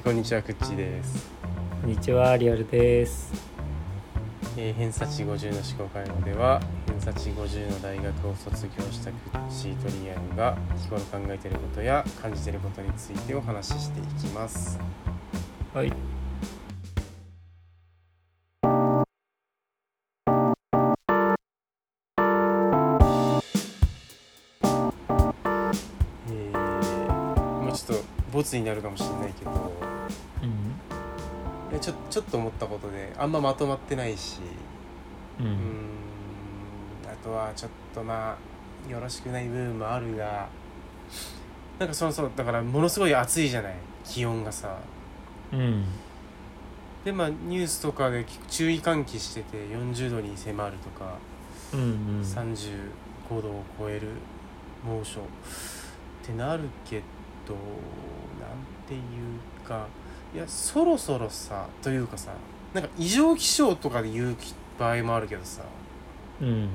えーこんにちはくっちーです、こんにちは、リアルです。えー偏差値50の思考回路では偏差値50の大学を卒業したくっちーとリアルが日頃考えていることや感じていることについてお話ししていきますはい。えー、もうちょっとボツになるかもしあんままとまってないしう。うーんあとはちょっとまあよろしくない部分もあるがなんかそのそうだからものすごい暑いじゃない？気温がさうん。でまあニュースとかで注意喚起してて40度に迫るとか、うん。うん。35度を超える猛暑ってなるけどなんていうかいやそろそろさというかさなんか異常気象とかで言う場合もあるけどさうん。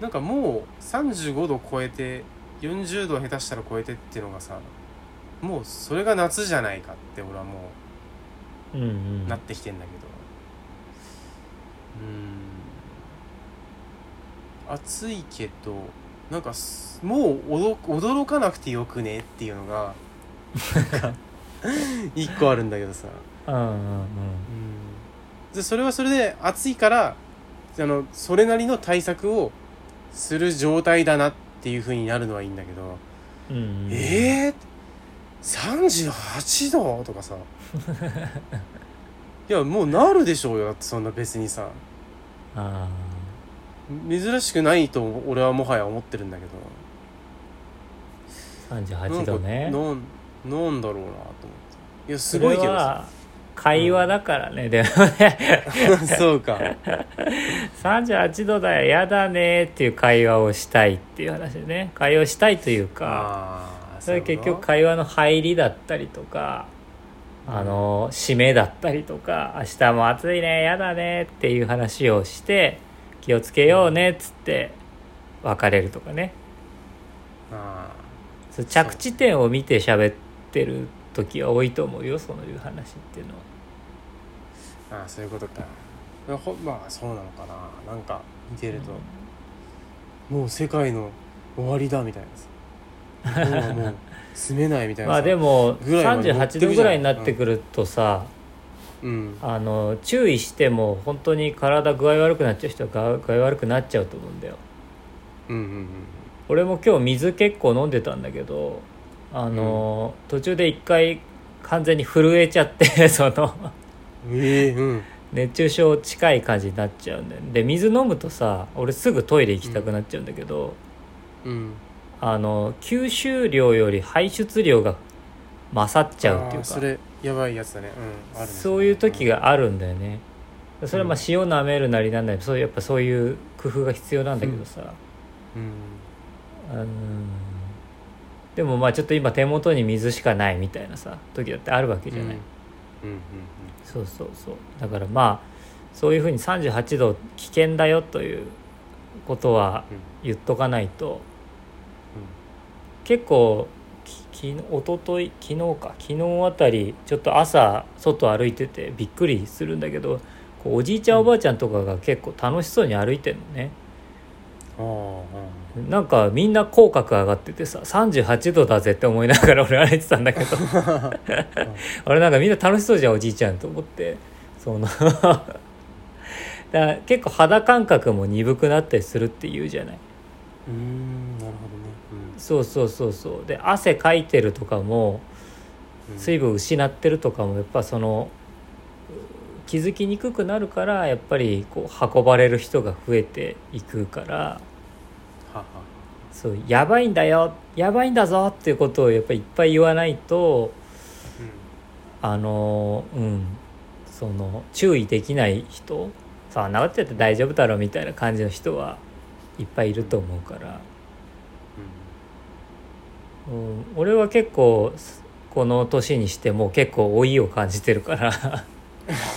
なんかもう35度超えて40度下手したら超えてっていうのがさもうそれが夏じゃないかって俺はもうん。う。うんなってきてんだけどうーん暑いけどなんかすもう驚驚かなくてよくねっていうのが 一個あるんだけどさうん。うん。うんでそれはそれで暑いからあのそれなりの対策をする状態だなっていう風になるのはいいんだけど、うん。うん。えー、38度とかさ いやもうなるでしょうよだってそんな別にさあ珍しくないと俺はもはや思ってるんだけあ。ど38度ね。なんかなんなんだろうなと思っていやすそごいけどさ会話だからね。でもね、そうか38度だよ、やだねっていう会話をしたいっていう話でね。会話をしたいというか、それ結局会話の入りだったりとか、あの締めだったりとか明日も暑いねやだねっていう話をして気をつけようねっつって別れるとかねう着地点を見て喋ってる時は多いと思うよそういう話っていうのは。ーあーそういうことか。ほまあそうなのかな。なんか見てると、もう世界の終わりだみたいなさ。日本はもう住めないみたいなさ。まあでもぐらいまで持ってく38じゃん度ぐらいになってくるとさ、うん。あの注意しても本当に体具合悪くなっちゃう人は具合悪くなっちゃうと思うんだよ。うんうんうん俺も今日水結構飲んでたんだけどあの、途中で一回完全に震えちゃって そのええうん。熱中症近い感じになっちゃうんだよね。で水飲むとさ俺すぐトイレ行きたくなっちゃうんだけど、うん。あの吸収量より排出量が勝っちゃうっていうか。それやばいやつだね。うんあるね。そういう時があるんだよね。それはまあ塩舐めるなりなんなりそういうやっぱそういう工夫が必要なんだけどさ、うん。あのーでもまあちょっと今手元に水しかないみたいなさ時だってあるわけじゃない、うんうんそうそうそう。だからまあそういうふうに38度危険だよということは言っとかないと結構きき一昨日昨日か。昨日あたりちょっと朝外歩いててびっくりするんだけどこうおじいちゃんおばあちゃんとかが結構楽しそうに歩いてんのね。うん。あなんかみんな口角上がっててさ38度だぜって思いながら 俺歩いてたんだけど。俺なんかみんな楽しそうじゃんおじいちゃんと思って。その 結構肌感覚も鈍くなったりするって言うじゃない。あうんなるほどね。そうそうそうそう。で汗かいてるとかもうん。水分失ってるとかもやっぱその気づきにくくなるからやっぱりこう運ばれる人が増えていくからそうやばいんだよやばいんだぞっていうことをやっぱりいっぱい言わないとあのうんその注意できない人さあ治っちゃって大丈夫だろうみたいな感じの人はいっぱいいると思うから、うん、俺は結構この年にしても結構老いを感じてるから。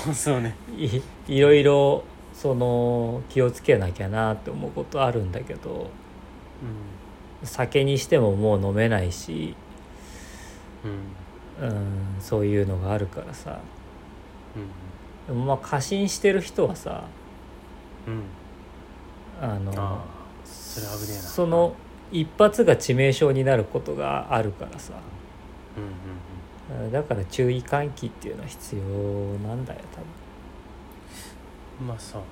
う んそうね。いいろいろその気をつけなきゃなって思うことあるんだけど。うん酒にしてももう飲めないしうん。うんそういうのがあるからさ。うん。でもまあ過信してる人はさうん。あのそれ危ねえな。その一発が致命傷になることがあるからさ。うんうんだから注意喚起っていうのは必要なんだようんまあそうね。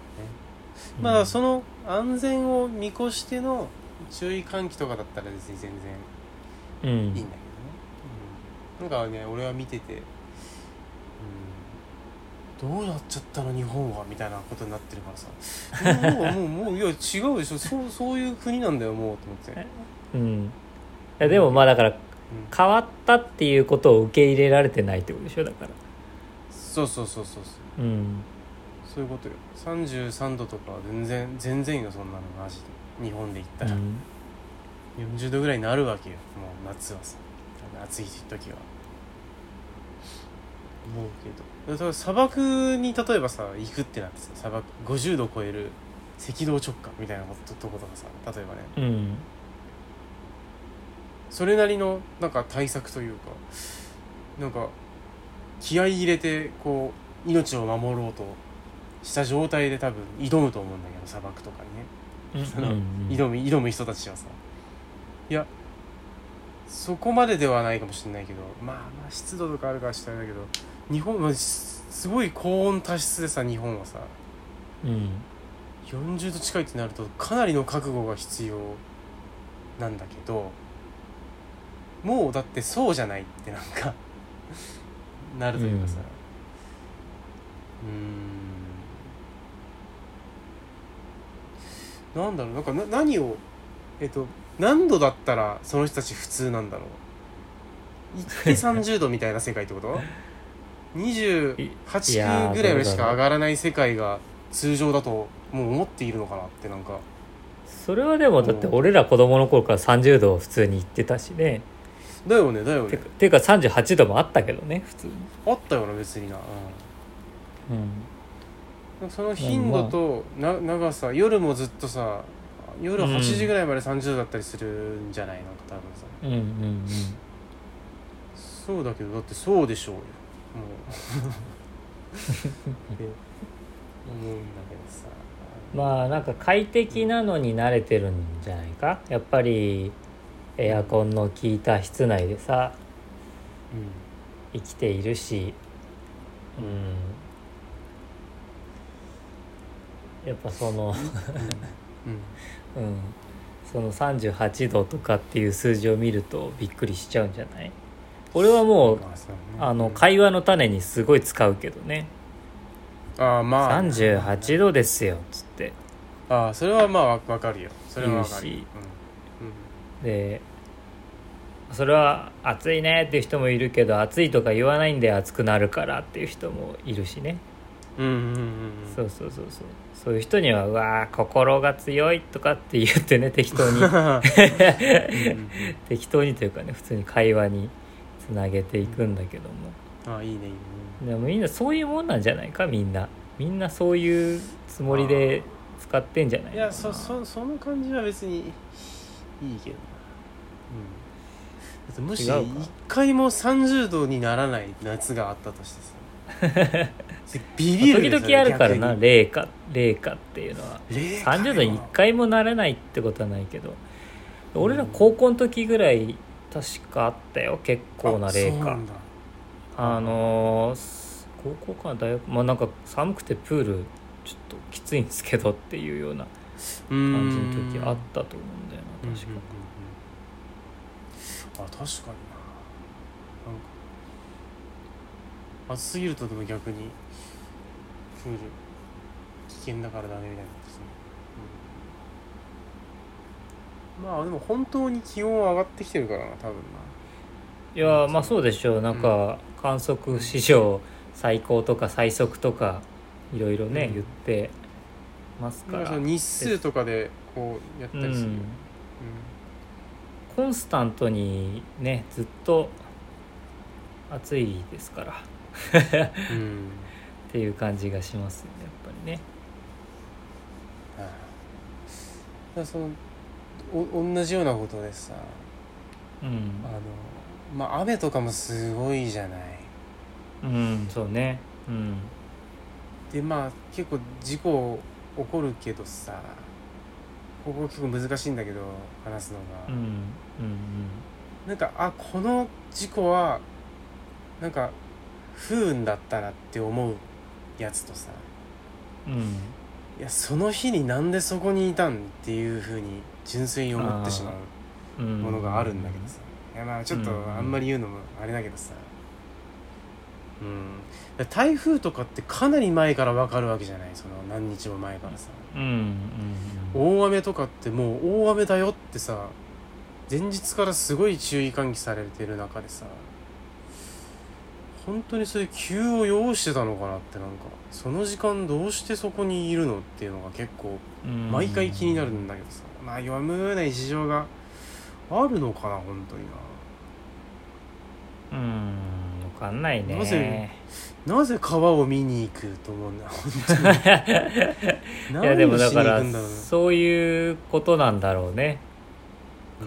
多分まあその安全を見越しての注意喚起とかだったら別に全然うん。いいんだけどね、うん、なんかね俺は見てて、うん、どうなっちゃったの日本はみたいなことになってるからさ。もうもうもういや違うでしょ。そうそういう国なんだよもうと思って、うん。いやでもまあだからうん、変わったっていうことを受け入れられてないってことでしょだから。そうそうそうそうそう。うん。そういうことよ。33度とかは全然全然よそんなのマジで日本で言ったら、うん。40度ぐらいになるわけよ。もう夏はさ。暑い時は。思うけど。砂漠に例えばさ行くってなってさ砂漠50度超える赤道直下みたいなこととことかさ例えばね。うん。それなりのなんか対策というかなんか気合い入れてこう命を守ろうとした状態で多分挑むと思うんだけど砂漠とかにねその挑む挑む人たちはさ。いやそこまでではないかもしれないけどまあまあ湿度とかあるからしたらだけど日本はすすごい高温多湿でさ日本はさ。うん。40度近いってなるとかなりの覚悟が必要なんだけどもうだってそうじゃないってなんか なるというかさ。うーんなんだろうなんかな何をえっと何度だったらその人たち普通なんだろう。行って30度みたいな世界ってこと？いや28ー度ぐらいまでしか上がらない世界が通常だともう思っているのかなってなんか。それはでもだって俺ら子供の頃から30度を普通に行ってたしね。だよねだよね。ていうか38度もあったけどね普通に。あったよな別にな、うん。うん、その頻度とな長さ夜もずっとさ夜8時ぐらいまで30度だったりするんじゃないなんか多分さ。うんうんうん。そうだけどだってそうでしょうよ。もう。思うんだけどさ。まあなんか快適なのに慣れてるんじゃないか？やっぱりエアコンの効いた室内でさう生きているし。うんやっぱそのんうん。うん。その38度とかっていう数字を見るとびっくりしちゃうんじゃない？俺はもうね。あの会話の種にすごい使うけどね。ああまあ38度ですよっつって。ああそれはまあわわかるよ。それはわかるよ。言うし。うん。でそれは暑いねっていう人もいるけど暑いとか言わないんで暑くなるからっていう人もいるしね。うんうんうんうんうん。そうそうそうそうそういう人には「うわー心が強い」とかって言ってね適当に。うん。適当にというかね普通に会話につなげていくんだけども。ああいいねいいね。でもみんなそういうもんなんじゃないかみんな。みんなそういうつもりで使ってんじゃないいやそそその感じは別にいいけどな。うん。だってもし違うか。一回も30度にならない夏があったとしてさ ビビる時よ々あるからな冷夏冷夏っていうのは。冷夏30度に1回もならないってことはないけど。俺ら高校の時ぐらい確かあったよ結構な冷夏あのー高校かな大学まあなんか寒くてプールちょっときついんですけどっていうような感感じの時あったと思うんだよな確か。うんうんうんうん。あ確かにな。なんか暑すぎるとでも逆にプール危険だからダメみたいなことですね、うん。まあでも本当に気温は上がってきてるからな多分な。いやまあそうでしょう。なんか観測史上最高とか最速とかいろいろねうん。言ってますから。日数とかでこうやったりするよ、うん。コンスタントにねずっと暑いですから。っうん。うんていう感じがしますねやっぱりね。はい。だからそのお同じようなことでさ。うん。あのまあ雨とかもすごいじゃない。うんそうね。うん。でまあ結構事故起こるけどさここ結構難しいんだけど話すのが、うんうん。なんかあこの事故はなんか不運だったなって思うやつとさ。うん。うんいやその日になんでそこにいたんっていうふうに純粋に思ってしまううんものがあるんだけどさ。いやまあちょっとうん。あんまり言うのもあれだけどさ。うん。台風とかってかなり前から分かるわけじゃない？その何日も前からさ。うん。うん。大雨とかってもう大雨だよってさ前日からすごい注意喚起されてる中でさ本当にそういう急を要してたのかなってなんかその時間どうしてそこにいるのっていうのが結構うん。毎回気になるんだけどさ。まあ読むない事情があるのかな本当にうん分かんないね。なぜななぜ川を見に行くと思うんだ？本当に。いやでもだからそういうことなんだろうね。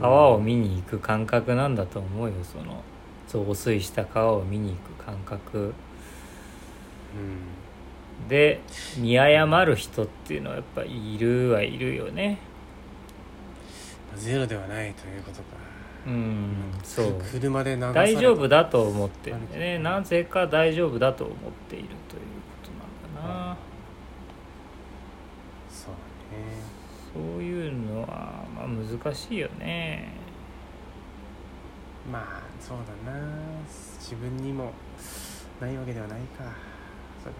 川を見に行く感覚なんだと思うよその増水した川を見に行く感覚。うん。で見誤る人っていうのはやっぱいるはいるよね。ゼロではないということか。うんそう。く車で流された大丈夫だと思ってるんでねなぜか大丈夫だと思っているということなんだな。そうね。そういうのはまあ難しいよね。まあそうだな。自分にもないわけではないか。そう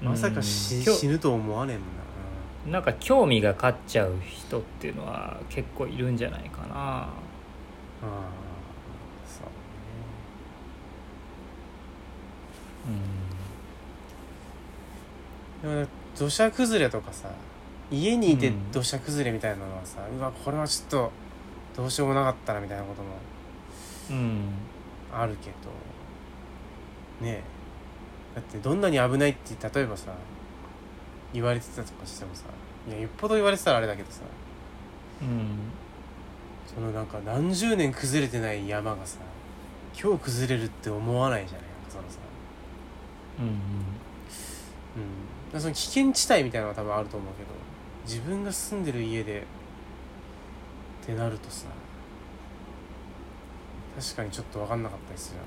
だな。まさか死,、死ぬと思わねえもんな。なんか興味が勝っちゃう人っていうのは結構いるんじゃないかな。ああそううん。ねでも土砂崩れとかさ家にいてうん。土砂崩れみたいなのはさ、うわこれはちょっとどうしようもなかったなみたいなこともうんあるけど。ねえ。だってどんなに危ないって例えばさ言われてたとかしてもさいやよっぽど言われてたらあれだけどさ。うん。そのなんか何十年崩れてない山がさ今日崩れるって思わないじゃない？なんかそのさ。うんうん。だその危険地帯みたいなのは多分あると思うけど自分が住んでる家でってなるとさ確かにちょっと分かんなかったりする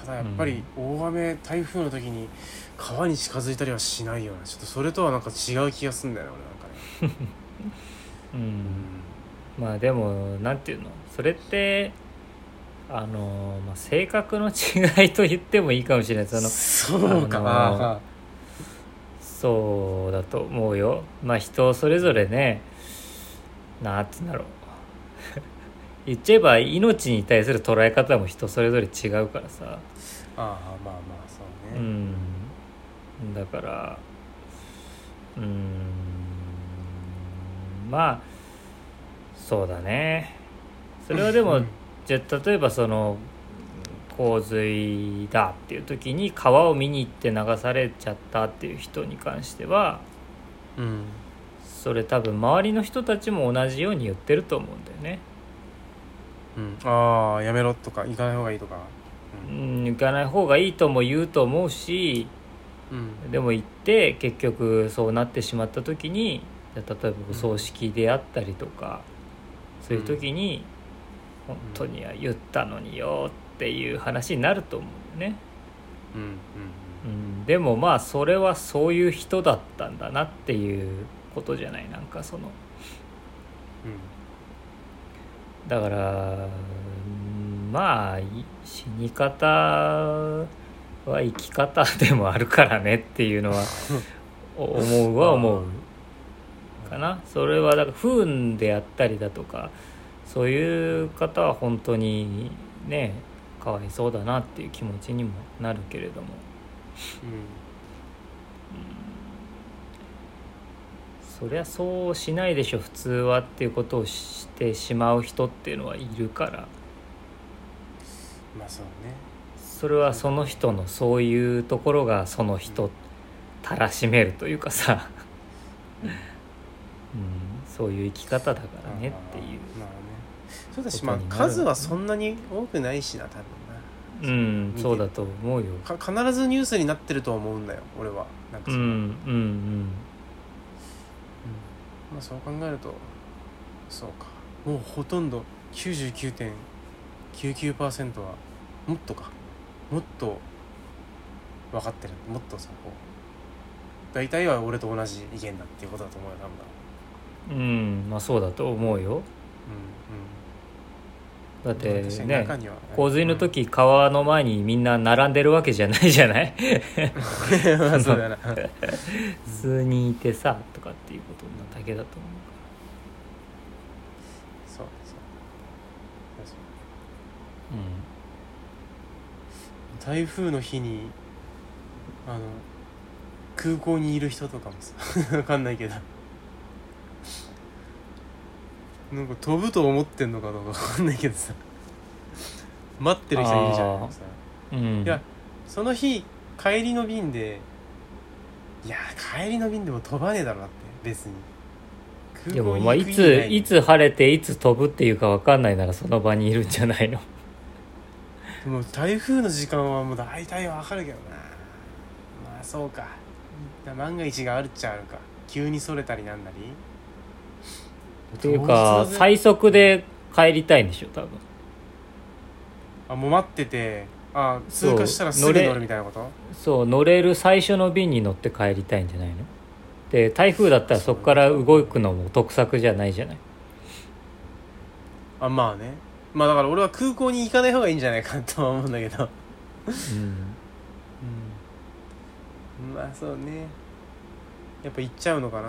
ただやっぱり大雨台風の時に川に近づいたりはしないようなちょっとそれとはなんか違う気がすんだよね俺なんかね。うん。うん。まあでもなんていうの？それってあの、まあ、性格の違いと言ってもいいかもしれない。そのそうか、あのーああそうだと思うよ。まあ人それぞれね。なんて言うんだろう言っちゃえば命に対する捉え方も人それぞれ違うからさ。ああまあまあそううね、ん。だからうん。まあそうだね。それはでも、うん。じゃあ例えばその洪水だっていう時に川を見に行って流されちゃったっていう人に関してはうん。それ多分周りの人たちも同じように言ってると思うんだよね。うん、ああやめろとか行かない方がいいとか。うん、行かない方がいいとも言うと思うしうん。でも行って結局そうなってしまった時に例えばお葬式であったりとか、そういう時に、本当には言ったのによっていう話になると思うよね。うん。うん。うん、でもまあそれはそういう人だったんだなっていうことじゃない？なんかそのだからうんまあい死に方は生き方でもあるからねっていうのはお 思うは思うかな。それはだから不運であったりだとかそういう方は本当にねかわいそうだなっていう気持ちにもなるけれどもそりゃそうしないでしょ普通はっていうことをしてしまう人っていうのはいるから。うんまあそうね。それはその人のそういうところがその人たらしめるというかさ、うん、そういう生き方だからねっていうまあね。そうだしまあ数はそんなに多くないしな多分うんそうだと思うよ。必ずニュースになってると思うんだよ俺は。なんかその。うんうんうんまあそう考えるとそうか。もうほとんど99.99%はもっとか。もっと分かってる。もっとさこ。う大体は俺と同じ意見だっていうことだと思うよ多分。うんまあそうだと思うよ。うんうんて確かにね洪水の時川の前にみんな並んでるわけじゃないじゃない？普通にいてさとかっていうことなだけだと思そうそうそう。う台風の日にあの空港にいる人とかもさ わかんないけどなんか飛ぶと思ってんのかどうかわかんないけどさ。待ってる人いるじゃん。さうん、うん、いやその日帰りの便でいや帰りの便でも飛ばねえだろだって別に。でもまあいつないつ晴れていつ飛ぶっていうか分かんないならその場にいるんじゃないの？もう台風の時間はもう大体わかるけどな。まあそうか。万が一があるっちゃあるか。急にそれたりなんなりっていうか最速で帰りたいんでしょ多分。あもう待っててあ通過したらすぐ乗るみたいなこと？そう乗れる最初の便に乗って帰りたいんじゃないの？で台風だったらそこから動くのも得策じゃないじゃない？あまあね。まあだから俺は空港に行かない方がいいんじゃないかとは思うんだけど。うん。うん。まあそうね。やっぱ行っちゃうのかな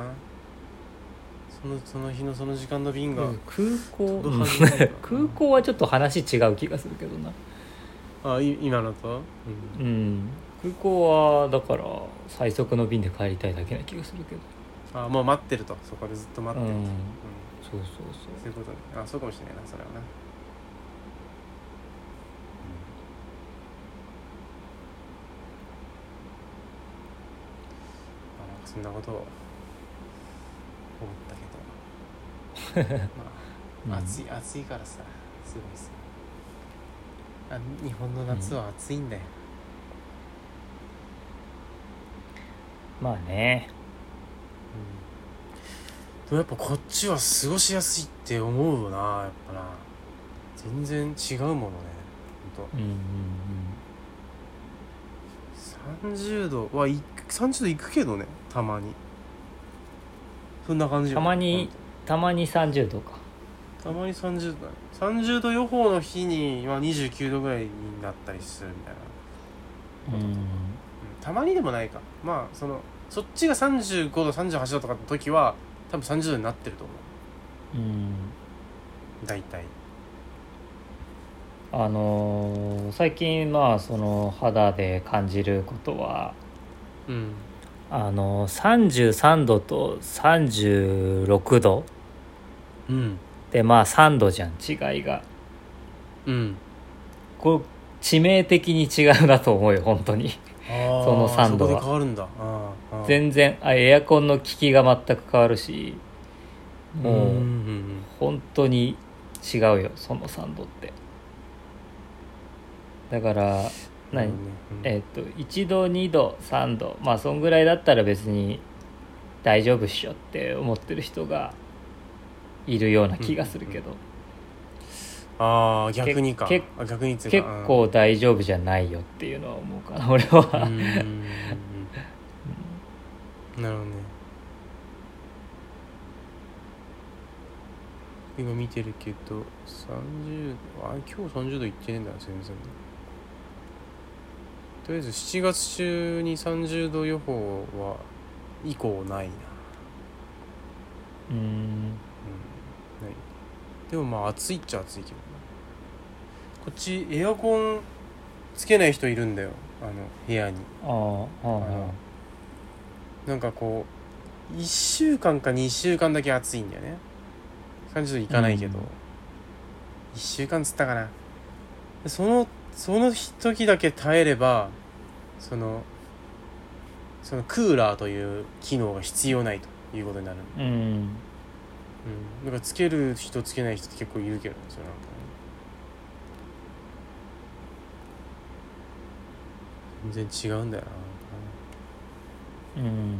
そのその日のその時間の便が、空港、飛ぶはずないか空港はちょっと話違う気がするけどな。あい今のと、うん。うん。空港はだから最速の便で帰りたいだけな気がするけど。あもう待ってると。そこでずっと待ってる。と、うん。うん。そうそうそう。いうことね。あそうかもしれないなそれはな、そんなことを思ったけど まあ、うん暑い暑いからさすごいさあ日本の夏は暑いんだよ、まあね。でもやっぱこっちは過ごしやすいって思うよなやっぱな。全然違うものねほんと。うんうん30度はいく30度いくけどねたまに。そんな感じよ。たまにたまに30度か。たまに30度だね。30度予報の日には29度ぐらいになったりするみたいな、うん。うん。たまにでもないか。まあそのそっちが35度38度とかの時は多分30度になってると思う。ん。う大体。あのー最近まあその肌で感じることはうん。あのー33度と36度うん。でまあ3度じゃん。違いが。うん。これ致命的に違うなと思うよ本当に。その3度は。全然あエアコンの効きが全く変わるし。もう本当に違うよその3度って。だから何、うん。えっと1度2度3度。まあそんぐらいだったら別に大丈夫っしょって思ってる人がいるような気がするけど、ああ逆にか。けあ逆にっていう結か構大丈夫じゃないよっていうのは思うかな俺うんは、うんうんうん。なるほどね。今見てるけど30度あ今日30度いってねえんだよ全然。とりあえず7月中に30度予報は以降ないな。うんでもまあ暑いっちゃ暑いけどな。こっちエアコンつけない人いるんだよ。あの部屋に。あああなんかこう1週間か2週間だけ暑いんだよね。30度いかないけど、うん。1週間つったかな。でそのその時だけ耐えればそのそのクーラーという機能が必要ないということになるうんうん、なんかつける人つけない人って結構いるけどねそれなんかね。全然違うんだよな。うん。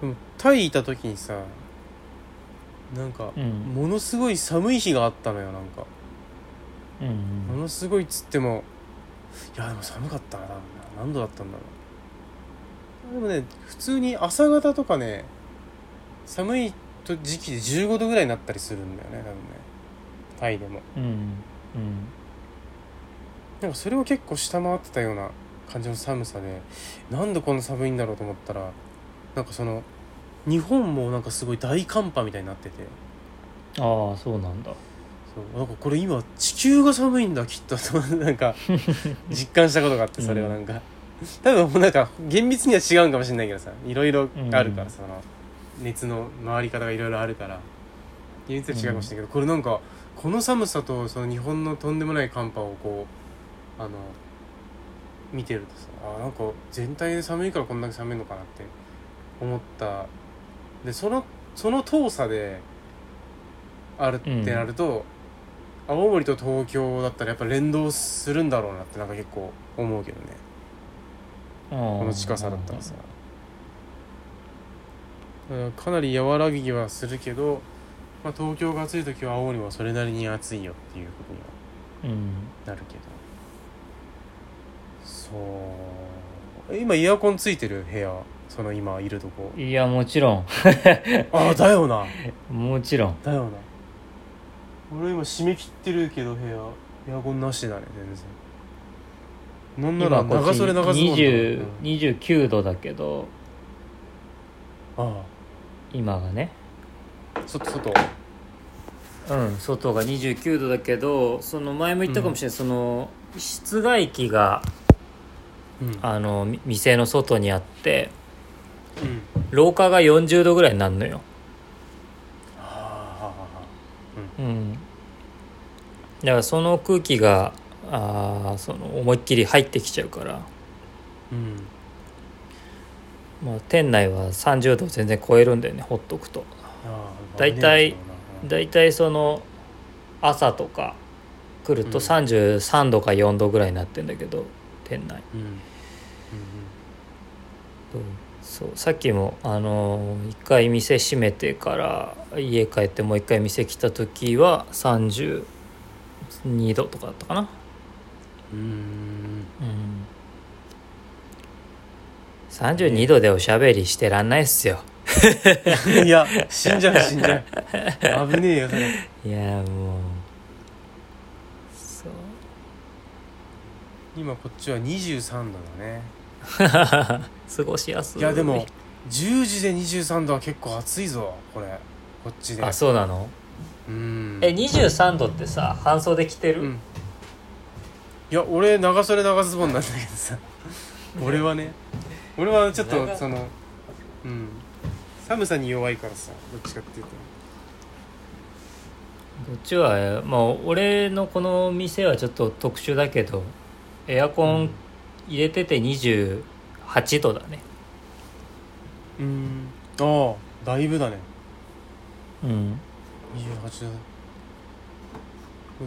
でもタイいた時にさなんかうん。ものすごい寒い日があったのよなんか。うんものすごいっつってもいやでも寒かったな多分な。何度だったんだろう。でもね普通に朝方とかね寒いと時期で15度ぐらいになったりするんだよね多分ね。タイでも。うんうん。なんかそれを結構下回ってたような感じの寒さでなんでこんな寒いんだろうと思ったらなんかその日本もなんかすごい大寒波みたいになってて。ああそうなんだ。そう。なんかこれ今地球が寒いんだきっと。と なんか実感したことがあってそれはなんか、多分もうなんか厳密には違うんかもしれないけどさいろいろあるから、その熱の回り方がいろいろあるから。違しけど、これなんかこの寒さとその日本のとんでもない寒波をこうあの見てるとさあなんか全体で寒いからこんだけ寒いのかなって思った。でそのその遠さであるってなると、青森と東京だったらやっぱ連動するんだろうなってなんか結構思うけどね。ここの近さだったらさ。だからかなり和らぎはするけど、まあ、東京が暑い時は青森もそれなりに暑いよっていうことにはうん。なるけど。そう。え今エアコンついてる部屋その今いるとこ。いやもちろん。ああだよな。もちろん。だよな。俺今締め切ってるけど部屋エアコンなしだね全然。なんなら長袖長ズボンだ20うん29度だけど。あ今がね。あ外外。うん外が29度だけどその前も言ったかもしれない、その室外機がうん。あのみ店の外にあってうん。廊下が40度ぐらいになるのよ。うん。だからその空気があーその思いっきり入ってきちゃうから、うんまあ、店内は30度全然超えるんだよねほっとくと。大体危ねえだいたいその朝とか来るとうん。33度か4度ぐらいになってんだけど店内、なうんうん。うん。そうさっきもあのー一回店閉めてから家帰ってもう一回店来た時は32度とかだったかな。うんうん。うん32度でおしゃべりしてらんないっすよ。いや死んじゃう死んじゃう。危ねえよそれ。いやもうそう。今こっちは23度だね。過ごしやすい。いやでも10時で23度は結構暑いぞこれ。こっちで。あそうなの？うん。え23度ってさ半袖着てる、うん。いや俺長袖長ズボンなんだけどさ。俺はね俺はちょっと長そのうん。寒さに弱いからさどっちかっていうと。こっちはまあ俺のこの店はちょっと特殊だけどエアコン入れてて28度だね。うん。ああだいぶだね。うん。28度。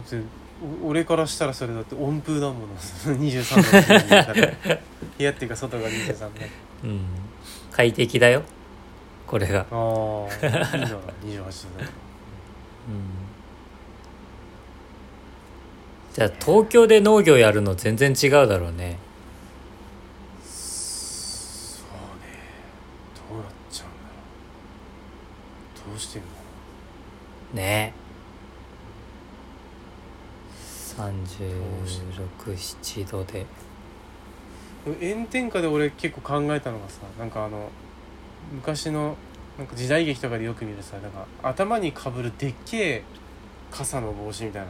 だってお俺からしたらそれだって温風だもの。23度の 部屋っていうか外が23度。うん。快適だよ。これが。ああいいな28度だうん。じゃあ東京で農業やるの全然違うだろうね。そうね。どうなっちゃうんだろう。どうしてんだろね367度で。う炎天下で俺結構考えたのがさなんかあの昔のなんか時代劇とかでよく見るさなんか頭にかぶるでっけえ傘の帽子みたいな。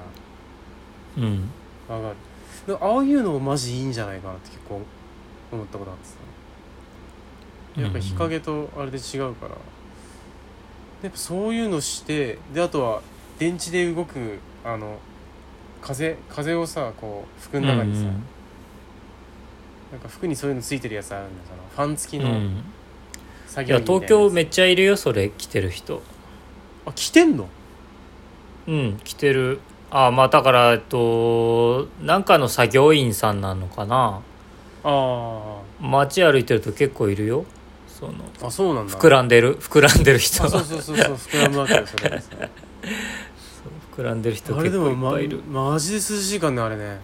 うん。のわかる。でああいうのマジいいんじゃないかなって結構思ったことあってさ。やっぱ日陰とあれで違うから。やっぱそういうのしてであとは電池で動くあの風風をさこう服の中にさ、うんなんか服にそういうのついてるやつあるんだよそのファン付きのうん。いや作業着みたいな東京めっちゃいるよそれ着てる人。あ来てんの？うん来てる。あまあだからえっとなんかの作業員さんなのかな。あ街歩いてると結構いるよ。そのああそうなんだ。膨らんでる膨らんでる人。あそうそうそうそう膨らむわけよそれ 膨らんでる人あれ結構いっでもまぱいいる、マジで涼しいからねあれね。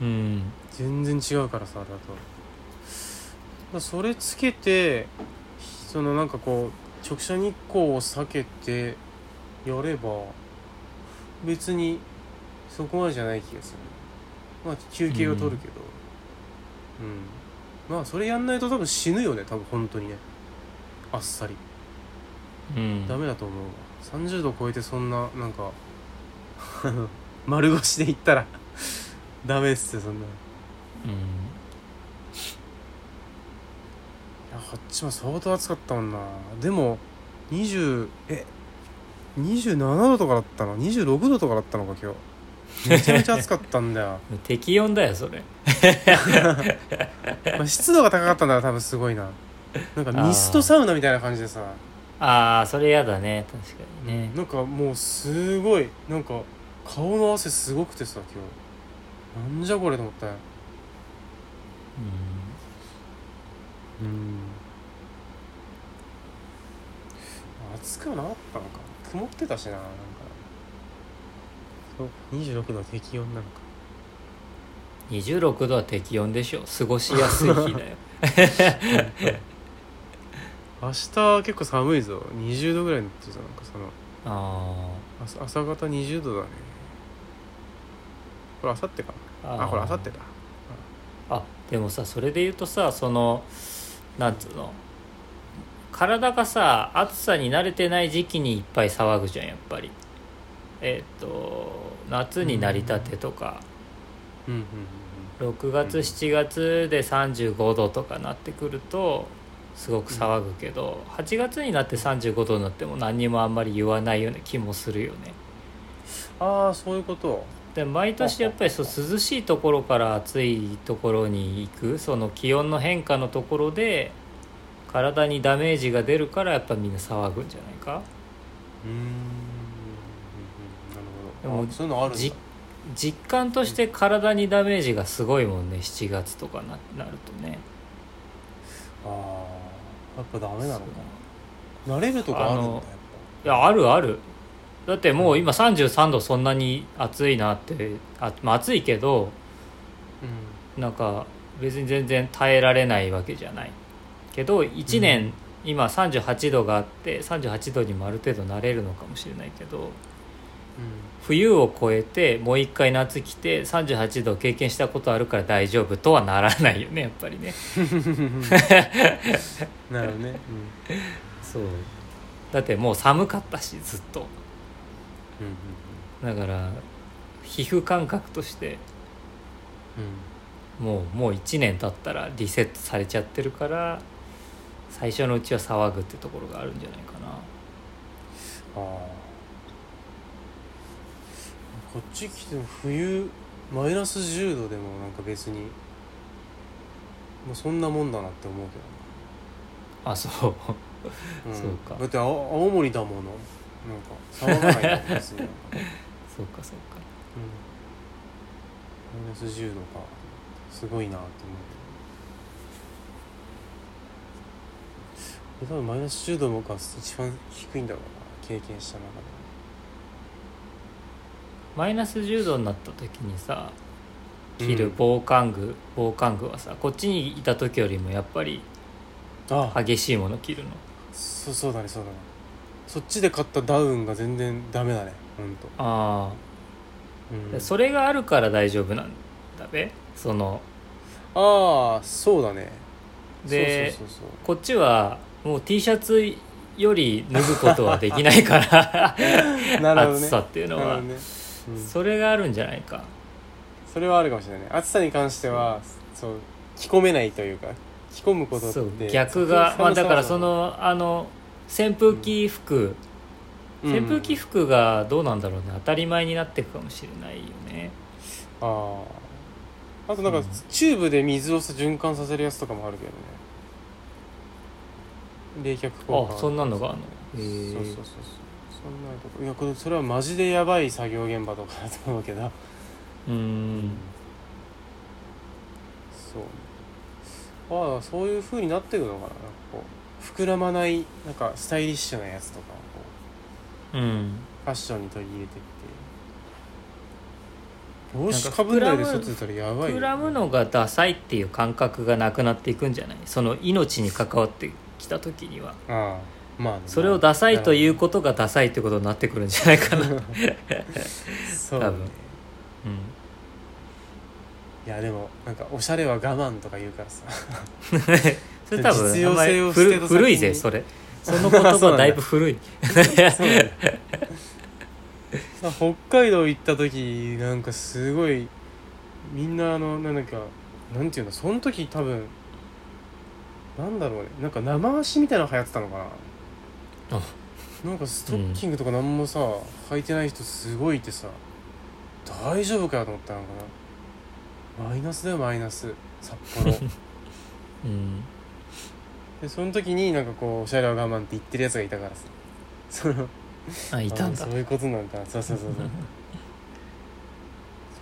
うん。全然違うからさあれだと。だそれつけてそのなんかこう直射日光を避けてやれば別にそこまでじゃない気がする。まあ休憩を取るけど。うん、まあそれやんないと多分死ぬよね多分本当にね。あっさり。うん。ダメだと思うわ30度超えてそんななんか 丸腰でいったらダメっすよそんなの。うん。いやこっちも相当暑かったもんな。でも20え27度とかだったの？26度とかだったのか今日。めちゃめちゃ暑かったんだよ、適温だよそれ。まあ、湿度が高かったんだら多分すごいな。なんかミストサウナみたいな感じでさああそれやだね。確かにね。なんかもうすごいなんか顔の汗すごくてさ今日。なんじゃこれと思ったようん。暑くはなかったのか。曇ってたしななんか。そう。26度は適温なのか。うん、26度は適温でしょ。過ごしやすい日だよ 明日は結構寒いぞ。20度ぐらいになってるぞなんかその。あ朝朝方20度だね。これ明後日かーな？あこれ明後日だ。あでもさそれで言うとさそのなんつうの？体がさ暑さに慣れてない時期にいっぱい騒ぐじゃんやっぱり。えっ、と夏になりたてとか、うん。うんうん6月うん。7月で35度とかなってくるとすごく騒ぐけど、8月になって35度になっても何にもあんまり言わないような気もするよね。ああそういうこと。で毎年やっぱりそう涼しいところから暑いところに行くその気温の変化のところで体にダメージが出るからやっぱみんな騒ぐんじゃないか。うーん。うんうんでもなるほどあそういうのあるんだ。じ実感として体にダメージがすごいもんね7月とかななるとね。ああやっぱダメなのか慣れるとかあるんだいやあるある。だってもう今33度そんなに暑いなってあ、まあ、暑いけどぱなんか別に全然耐えられないわけじゃないけど1年、うん。今38度があって38度にもある程度慣れるのかもしれないけど冬を越えてもう一回夏来て38度経験したことあるから大丈夫とはならないよねやっぱりね。う んなるほどね。そう。だってもう寒かったしずっと。うんうんだから皮膚感覚としてうん。もうもう1年経ったらリセットされちゃってるから最初のうちは騒ぐってところがあるんじゃないかな。ああこっち来ても冬マイナス10度でもなんか別にもうそんなもんだなって思うけあそう。どな、ん。そうか。だって青青森だもの。なんか騒がないよ別に。なんか、そうかそうか。うん、マイナス10度か。すごいなって思う多分マイナス10度のが一番低いんだろうな経験した中でマイナス10度になった時にさ着うん。る防寒具、防寒具はさこっちにいた時よりもやっぱりあ。あ激しいもの着るの。そうそうだねそうだね。そっちで買ったダウンが全然ダメだねほんと、あうん。あ、それがあるから大丈夫なんだべ？そのああそうだね。でそうそうそう。こっちはもう T シャツより脱ぐことはできないから なるほどね。暑さっていうのは、なるほどね、うん、それがあるんじゃないか。それはあるかもしれない。ね暑さに関してはそう着込めないというか着込むことって逆がまあだからその。あの扇風機服、扇風機服服がどうなんだろうね。当たり前になっていくかもしれないよね。あああとなんか、うん。チューブで水をさ循環させるやつとかもあるけどね。冷却効果。あそんなのがあるの？そうそうそうそうそんなと。こいやこれそれはマジでやばい作業現場とかだと思うけど。うん。そう。ああそういう風になってるのかな。なんかこう膨らまないなんかスタイリッシュなやつとかをこうん。うファッションに取り入れてって。帽子かぶんないで外出たらやばいよ膨らむのがダサいっていう感覚がなくなっていくんじゃない？その命に関わってきた時には。ああまあね、それをダサいといううことがダサいってことになってくるんじゃないかな。う んそうだね。多分。いやでもなんかおしゃれは我慢とか言うからさ。それ多分実用性を古古いぜそれ。その言葉だいぶ古い。北海道行った時なんかすごいみんなあのなんかなんていうのその時多分なんだろうね。なんか生足みたいなの流行ってたのかなあ。なんかストッキングとかなんもさ、履いてない人すごいいてさ大丈夫かよと思ったのかな。マイナスだよマイナス。札幌。うん。でその時になんかこうおしゃれは我慢って言ってるやつがいたからさ。そのあいたんだ。あそういうことなんかなそうそうそうそう。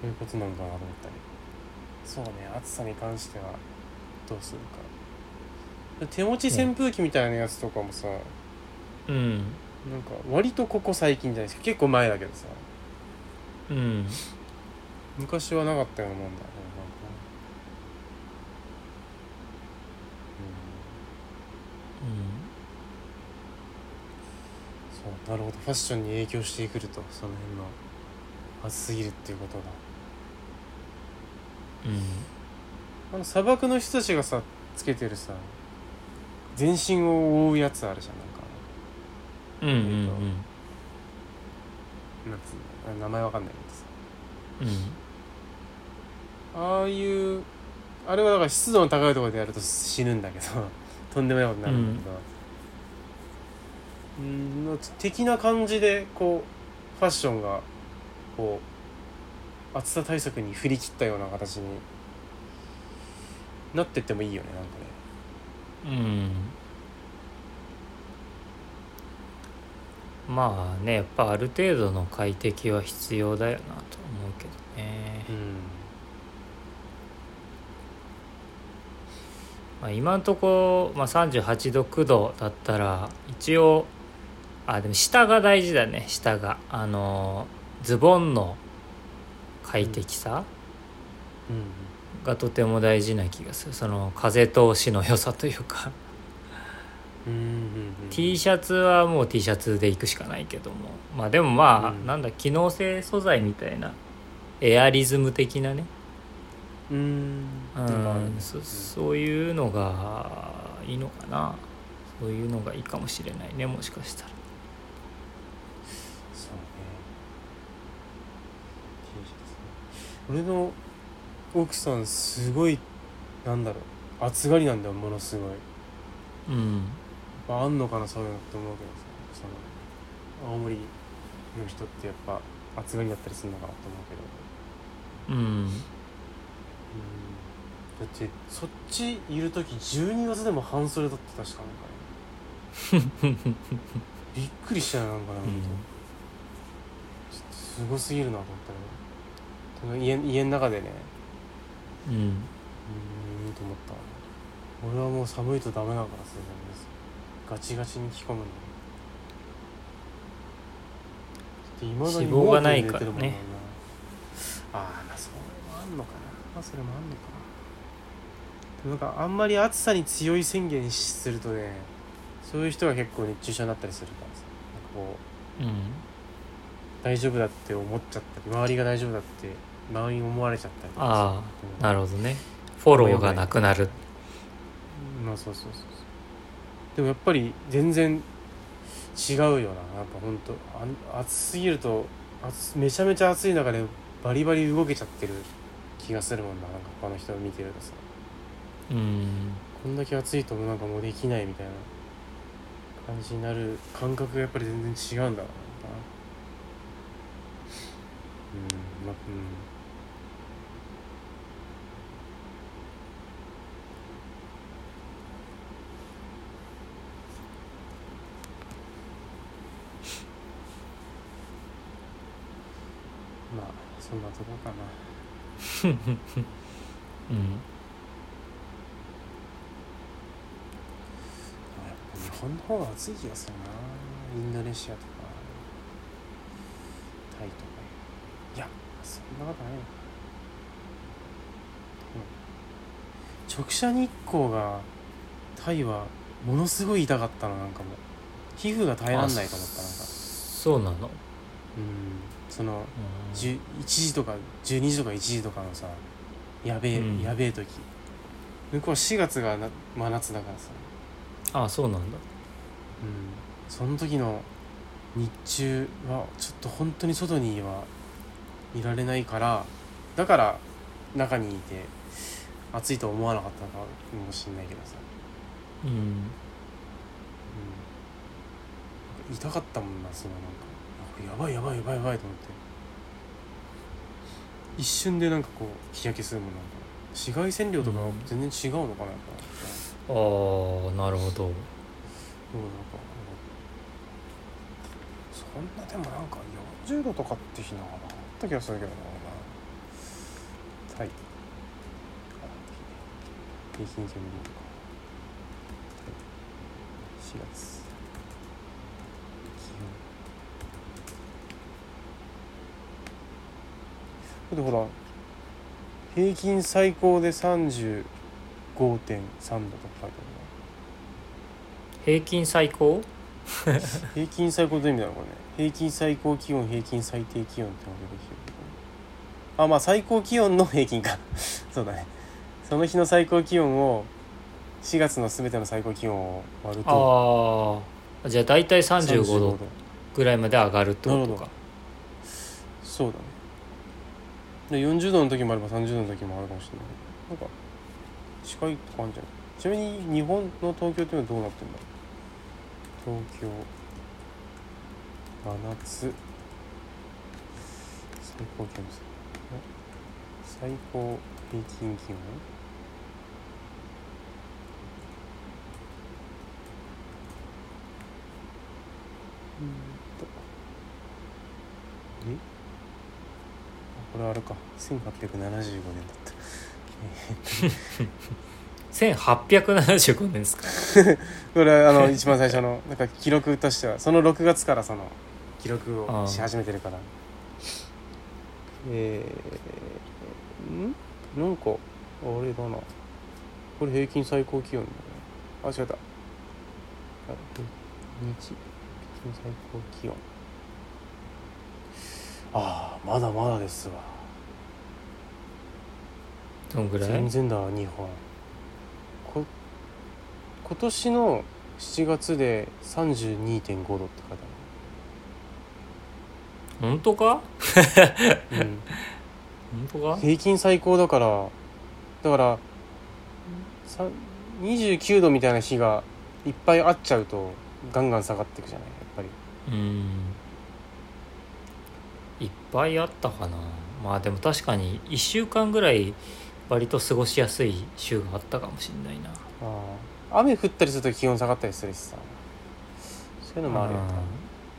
そういうことなんかなと思ったり。そうね暑さに関してはどうするか。手持ち扇風機みたいなやつとかもさ、うんなんか割とここ最近じゃないですか。結構前だけどさ。うん。昔はなかったようなもんだよね。なん。かうん。そうなるほど。ファッションに影響してくるとその辺の。暑すぎるっていうことがうん。あの砂漠の人たちがさつけてるさ全身を覆うやつあるじゃんなんかうんうんうん。なんつうのあ名前わかんないけどさうんああいうあれはだから湿度の高いところでやると死ぬんだけど とんでもないことになるんだけどうんの的な感じでこうファッションがこう暑さ対策に振り切ったような形になってってもいいよねなんかね。うんまあねやっぱある程度の快適は必要だよなと思うけどね、うん。まあ、今のところ、まあ、38度9度だったら一応あでも下が大事だね。下が。あのズボンの快適さうん。がとても大事な気がする。その風通しの良さというかうんうんうん T シャツはもう T シャツで行くしかないけども。まあでもまあ、うん。なんだ機能性素材みたいな。エアリズム的なね。うん。そそういうのがいいのかな。そういうのがいいかもしれないねもしかしたら。そうね。T シャツね。俺の奥さんすごいなんだろう。暑がりなんだよものすごい。うんぱあんのかなそういうのって思うけどさ。その青森の人ってやっぱ暑がりだったりするのかなと思うけど。うん。うん。だってそっちいる時12月でも半袖だって確かなんかね。びっくりしたよなんかねほん。とちょっとすごすぎるなと思ったけど家家の中でね。うん。うーんと思った。俺はもう寒いとダメだからさガチガチに着込むの。脂肪がないからね。ああまあそれもあんのかな。まあそれもあんのかな。んかあんまり暑さに強い宣言するとねそういう人が結構熱中症になったりするからさ。なんかこううん。大丈夫だって思っちゃったり周りが大丈夫だって周りに思われちゃったりああなるほどね。フォローがなくなる。まあそうそうそうそうでもやっぱり全然違うよな。やっぱほんと暑すぎると暑めちゃめちゃ暑い中でバリバリ動けちゃってる気がするもんな。なんか他の人を見てるとさ。うん。こんだけ暑いともうなんかもうできないみたいな。感じになる。感覚がやっぱり全然違うんだろうな。うんまあうんまあそんなとこかな。うん。やっぱ日本の方が暑い気がするな。インドネシアとかタイとか。いやそんなことないのか。直射日光がタイはものすごい痛かったのなんかもう。皮膚が耐えらんないと思ったなんか。そうなの？うんそのうん。10 1時とか12時とか1時とかのさやべえ、うん。やべえ時。向こうは4月がな真夏だからさ。あそうなんだ。うん。その時の日中はちょっと本当に外にはいられないからだから中にいて暑いと思わなかったのかもしれないけどさ、うん。うん、痛かったもんなそのなんかやばいやばいやばいやばいと思って。一瞬でなんかこう日焼けするもんなんか。紫外線量とかは全然違うのかなやっぱ、ああなるほど。そうなんかそんなでもなんか40度とかって日なのかなあった気がするけどなタイ平均気温とか。4月気温でほら平均最高で35.3度とか書いてある平均最高？な平均最高どういう意味なのこれね。平均最高気温平均最低気温ってのが出てきてるあまあ最高気温の平均か。そうだね。その日の最高気温を4月の全ての最高気温を割ると。ああじゃあ大体35度度。ぐらいまで上がるってことか。そうだねで40度の時もあれば30度の時もあるかもしれない。なんか近いとこあるんじゃない？ちなみに日本の東京っていうのはどうなってんだ？東京真夏。最高気温です。最高平均気温？うんと。え？これあれか。1875年だった。1875年ですか。これあの一番最初のなんか記録としてはその6月からその記録を。し始めてるから。えー、ん？なんかあれだな。これ平均最高気温だね。あ違った。あ日平均最高気温ああまだまだですわ。どんぐらい？全然だ日本。こ今年の7月で32.5度って書いて本当か？ある、うん、本当か？平均最高だからだからさ29度みたいな日がいっぱいあっちゃうとガンガン下がっていくじゃないやっぱり。うんいっぱいあったかな。まあでも確かに1週間ぐらい割と過ごしやすい週があったかもしれないな。ああ雨降ったりすると気温下がったりするしさ。そういうのもあるよね。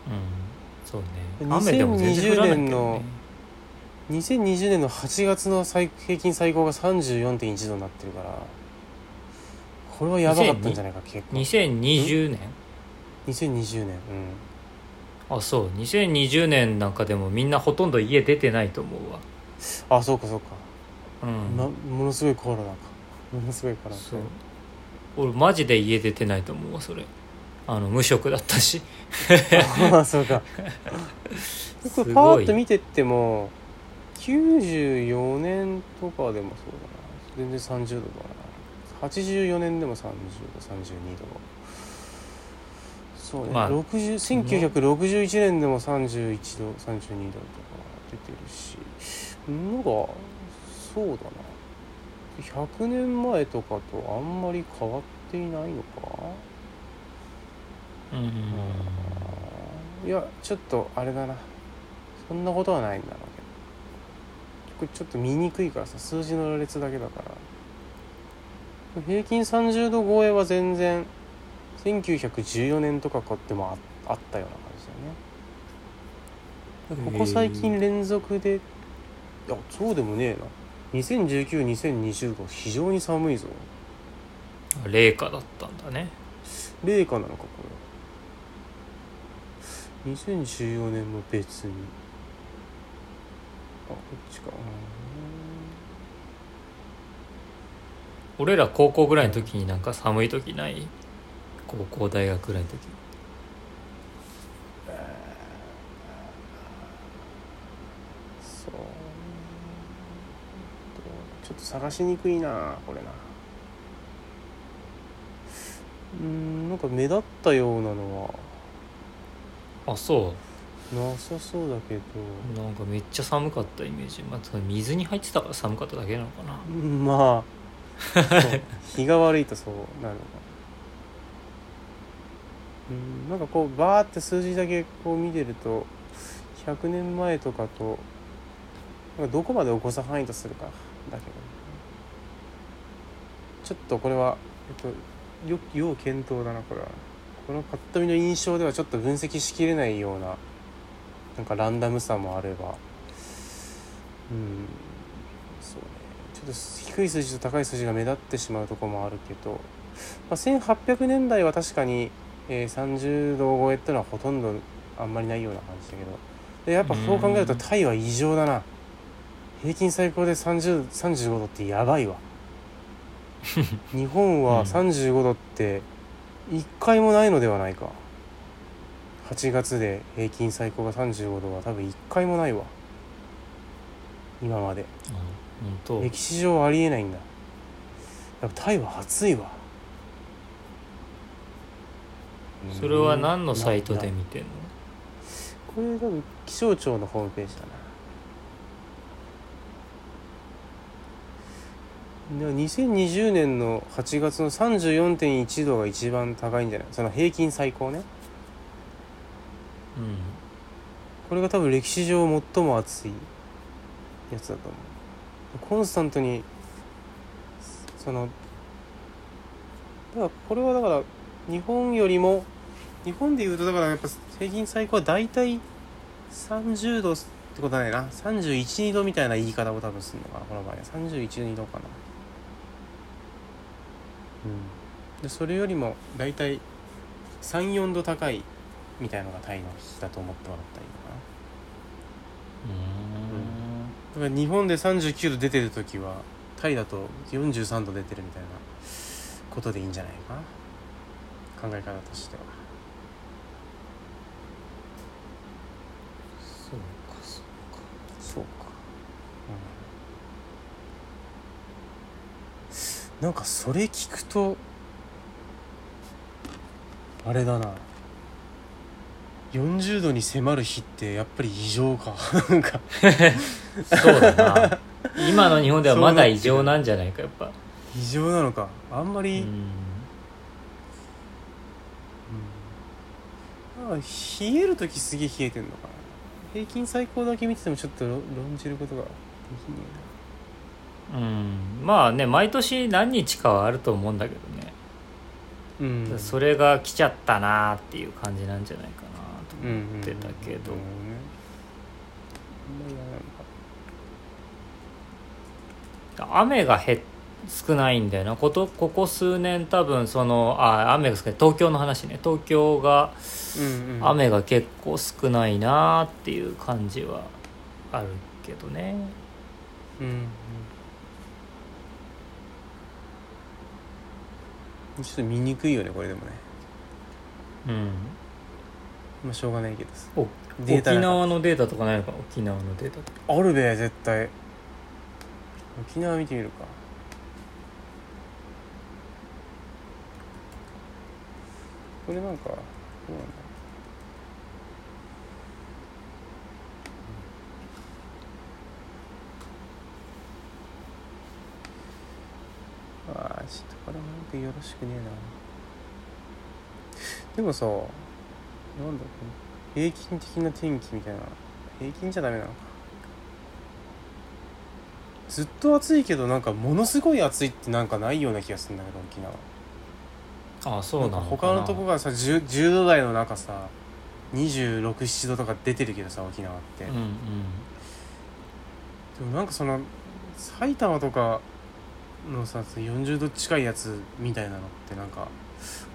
うん。そうね。2020雨でも全然降らないけどね。2020年の8月の最平均最高が34.1度になってるからこれはやばかったんじゃないか結構。2020年？2020年。うんあそう。2020年なんかでもみんなほとんど家出てないと思うわ。あそうかそうか、うん。なものすごいコロナか。ものすごいコロナそう。俺マジで家出てないと思うわそれ。あの無職だったし。ああそうか。すごいこれパーッと見てっても94年とかでもそうだな。全然30度だな。84年でも30度32度そうね、まあ。60 1961年でも31度32度とか出てるし。なんかそうだな。100年前とかとあんまり変わっていないのか？うんいやちょっとあれだな。そんなことはないんだろうけど。これちょっと見にくいからさ数字の羅列だけだから。平均30度超えは全然1914年とかかってもああったような感じだよね。ここ最近連続でいやそうでもねえな。20192020が非常に寒いぞ。冷夏だったんだね。冷夏なのかこれ。2014年も別に。あこっちか。俺ら高校ぐらいの時になんか寒い時ない？高校大学ぐらいの時。そう。ちょっと探しにくいなこれな。うんなんか目立ったようなのは。あそなさそうだけど。うなんかめっちゃ寒かったイメージ、まあ、水に入ってたから寒かっただけなのかな。うんまあ。日が悪いとそうなるのかうんなんかこうバーって数字だけこう見てると100年前とかとなんかどこまで誤差範囲とするかだけどちょっとこれは、えっと、よ要検討だなこれは。このパッと見の印象ではちょっと分析しきれないようななんかランダムさもあれば。うんそうね。ちょっと低い数字と高い数字が目立ってしまうとこもあるけど、まあ、1800年代は確かに、えー30度超えってのはほとんどあんまりないような感じだけど。でやっぱそう考えるとうん。タイは異常だな。平均最高で30 35度ってやばいわ。日本はうん。35度って1回もないのではないか。8月で平均最高が35度は多分1回もないわ。今まで。歴史上ありえないんだ。やっぱタイは暑いわそれは何のサイトで見てんの？これ多分気象庁のホームページだな。でも2020年の8月の34.1度が一番高いんじゃない？その平均最高ね。うん。これが多分歴史上最も暑いやつだと思う。コンスタントにそのだからこれはだから日本よりも日本でいうとだからやっぱ平均最高は大体30度ってことないな。312度みたいな言い方を多分するのかなこの場合。は312度かな。うん。でそれよりも大体34度高いみたいのがタイの日だと思ってもらったらいいのかな。うだから日本で39度出てる時はタイだと43度出てるみたいなことでいいんじゃないかな。考え方としてはそうかそうかそうかうんなんかそれ聞くとあれだな。40度に迫る日ってやっぱり異常か。なんか。そうだな。今の日本ではまだ異常なんじゃないかやっぱ。異常なのか。あんまうり、ん。あ冷える時すげえ冷えてんのかな。平均最高だけ見ててもちょっと論論じることができねうん。まあね毎年何日かはあると思うんだけどね、うん。それが来ちゃったなっていう感じなんじゃないかなと思ってたけど、雨が減っ少ないんだよな。ことここ数年多分そのあ雨が少ない。東京の話ね。東京がうんうん。雨が結構少ないなっていう感じはあるけどね。うんうんちょっと見にくいよねこれでもね。うん。まあしょうがないけどさ。おデータ沖縄のデータとかないのかな沖縄のデータとか。あるべ絶対。沖縄見てみるか。これなんかどうなんだああちょっとこれもなんかよろしくねえな。でもさなんだろう平均的な天気みたいな。平均じゃダメなのか。ずっと暑いけどなんかものすごい暑いってなんかないような気がするんだけど沖縄。ああそうなの他のとこがさ 10, 10度台の中さ267度とか出てるけどさ沖縄って、うんうん。でもなんかその埼玉とかのさ40度近いやつみたいなのってなんか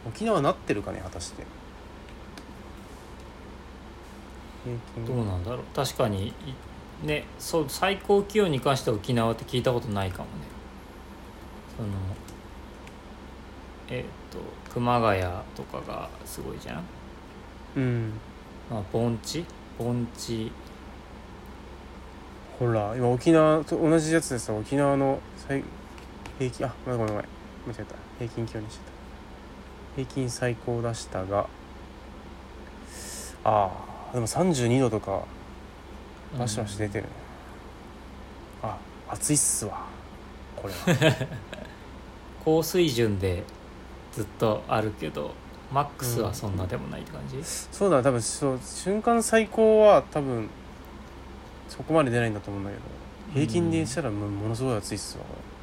沖縄なってるかね果たして。どうなんだろう。確かにいねそう最高気温に関しては沖縄って聞いたことないかもね。そのえっ、と熊谷とかがすごいじゃん、うん。まあ、盆地？盆地。ほら今沖縄と同じやつでさ沖縄の最平均あごめんごめんごめん。間違えた。平均気温にしてた。平均最高出したがああでも32度とかバシバシ出てるね、あ暑いっすわ。これは。高水準でずっとあるけどマックスはそんなでもないって感じ、そうだ多分そう瞬間最高は多分そこまで出ないんだと思うんだけど平均でしたらもものすごい暑いっすわ。これ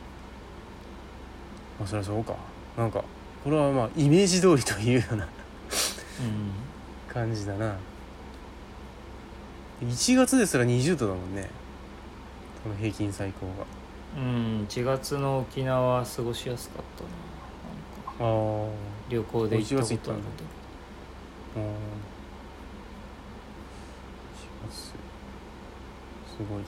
まあそりゃそうか。なんかこれはまあイメージ通りというようなうん感じだな。1月ですら20度だもんね。この平均最高が。うん、1月の沖縄は過ごしやすかったな。なんかああ旅行で行ったことある1月行ったんだけどうん。1月すごいな。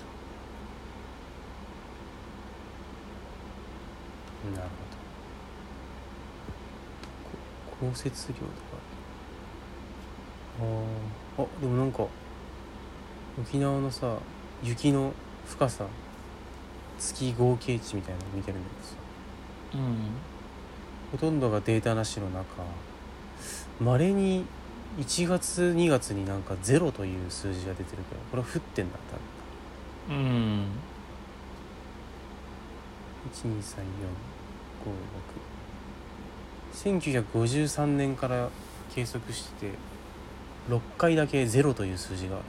なるほど。こ降雪量とか。あー。あでもなんか沖縄のさ雪の深さ月合計値みたいなの見てるんだけどさ。うん。ほとんどがデータなしの中まれに1月2月になんかゼロという数字が出てるからこれは降ってんだ多分。うん123456753年から計測してて6回だけゼロという数字がある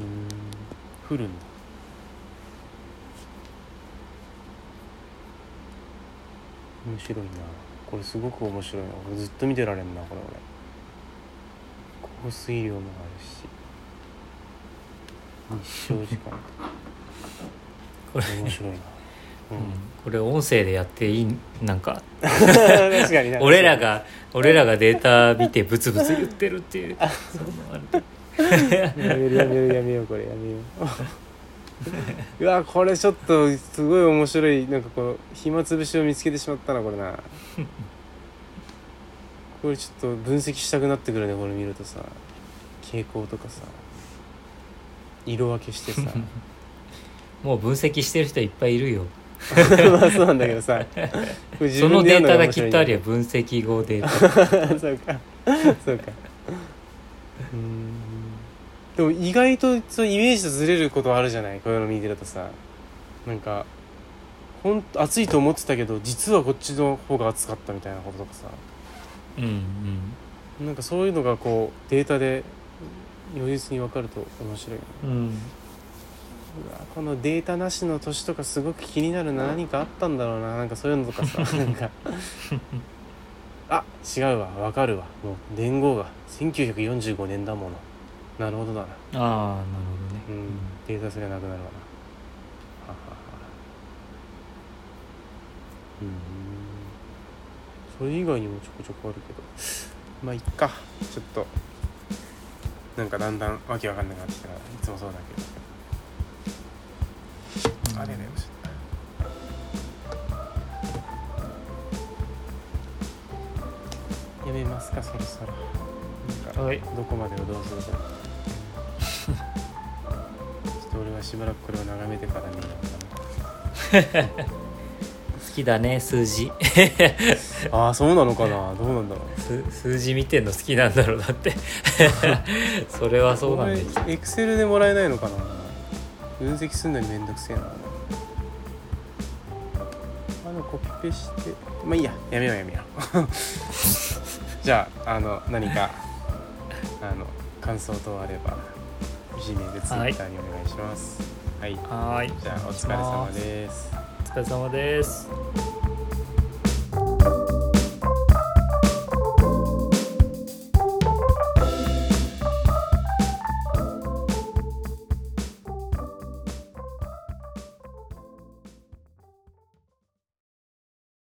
うーん降るんだ。面白いな。これすごく面白いな。これずっと見てられんなこれ俺。降水量もあるし。日照時間。これ、面白いな、うん、これ音声でやっていいなんか？俺らが俺らがデータ見てブツブツ言ってるっていう。そのあれやめるやめるやめようこれやめよう。うわこれちょっとすごい面白いなんかこう暇つぶしを見つけてしまったなこれな。これちょっと分析したくなってくるねこれ見るとさ。傾向とかさ。色分けしてさ。もう分析してる人いっぱいいるよまあそうなんだけどさ。そのデータがきっとあるよ分析後データ。そうか。そうか。うーん。でも意外とそのイメージとずれることあるじゃない？こういうの見てるとさ。なんかほん暑いと思ってたけど実はこっちの方が暑かったみたいなこととかさ。うんうん。なんかそういうのがこうデータで如実に分かると面白いな。うんこのデータなしの年とかすごく気になるな。何かあったんだろうな。なんかそういうのとかさ。なんか。あ違うわ。分かるわ。もう年号が。1945年だもの。なるほどだな。ああなるほどね。うん、データすらなくなるわな。ははは。うん。それ以外にもちょこちょこあるけど。まあいっか。ちょっと。なんかだんだんわけわかんなくなってきたから。いつもそうだけどあれだよちょっとやめますかそろそろ。なんかはい。どこまでをどうするかちょっと俺はしばらくこれを眺めてから見ようか好きだね数字。な ああそうなのかな。どうなんだろう。数数字見てんの好きなんだろうだって。それはそうなんだエクセルでもらえないのかな。分析すんのにめんどくせえなコピペして。まあいいや。やめようやめよう。じゃああの何かあの感想等あれば G メールツイッターにお願いします。はい、はーい。じゃあお疲れ様です。お疲れ様です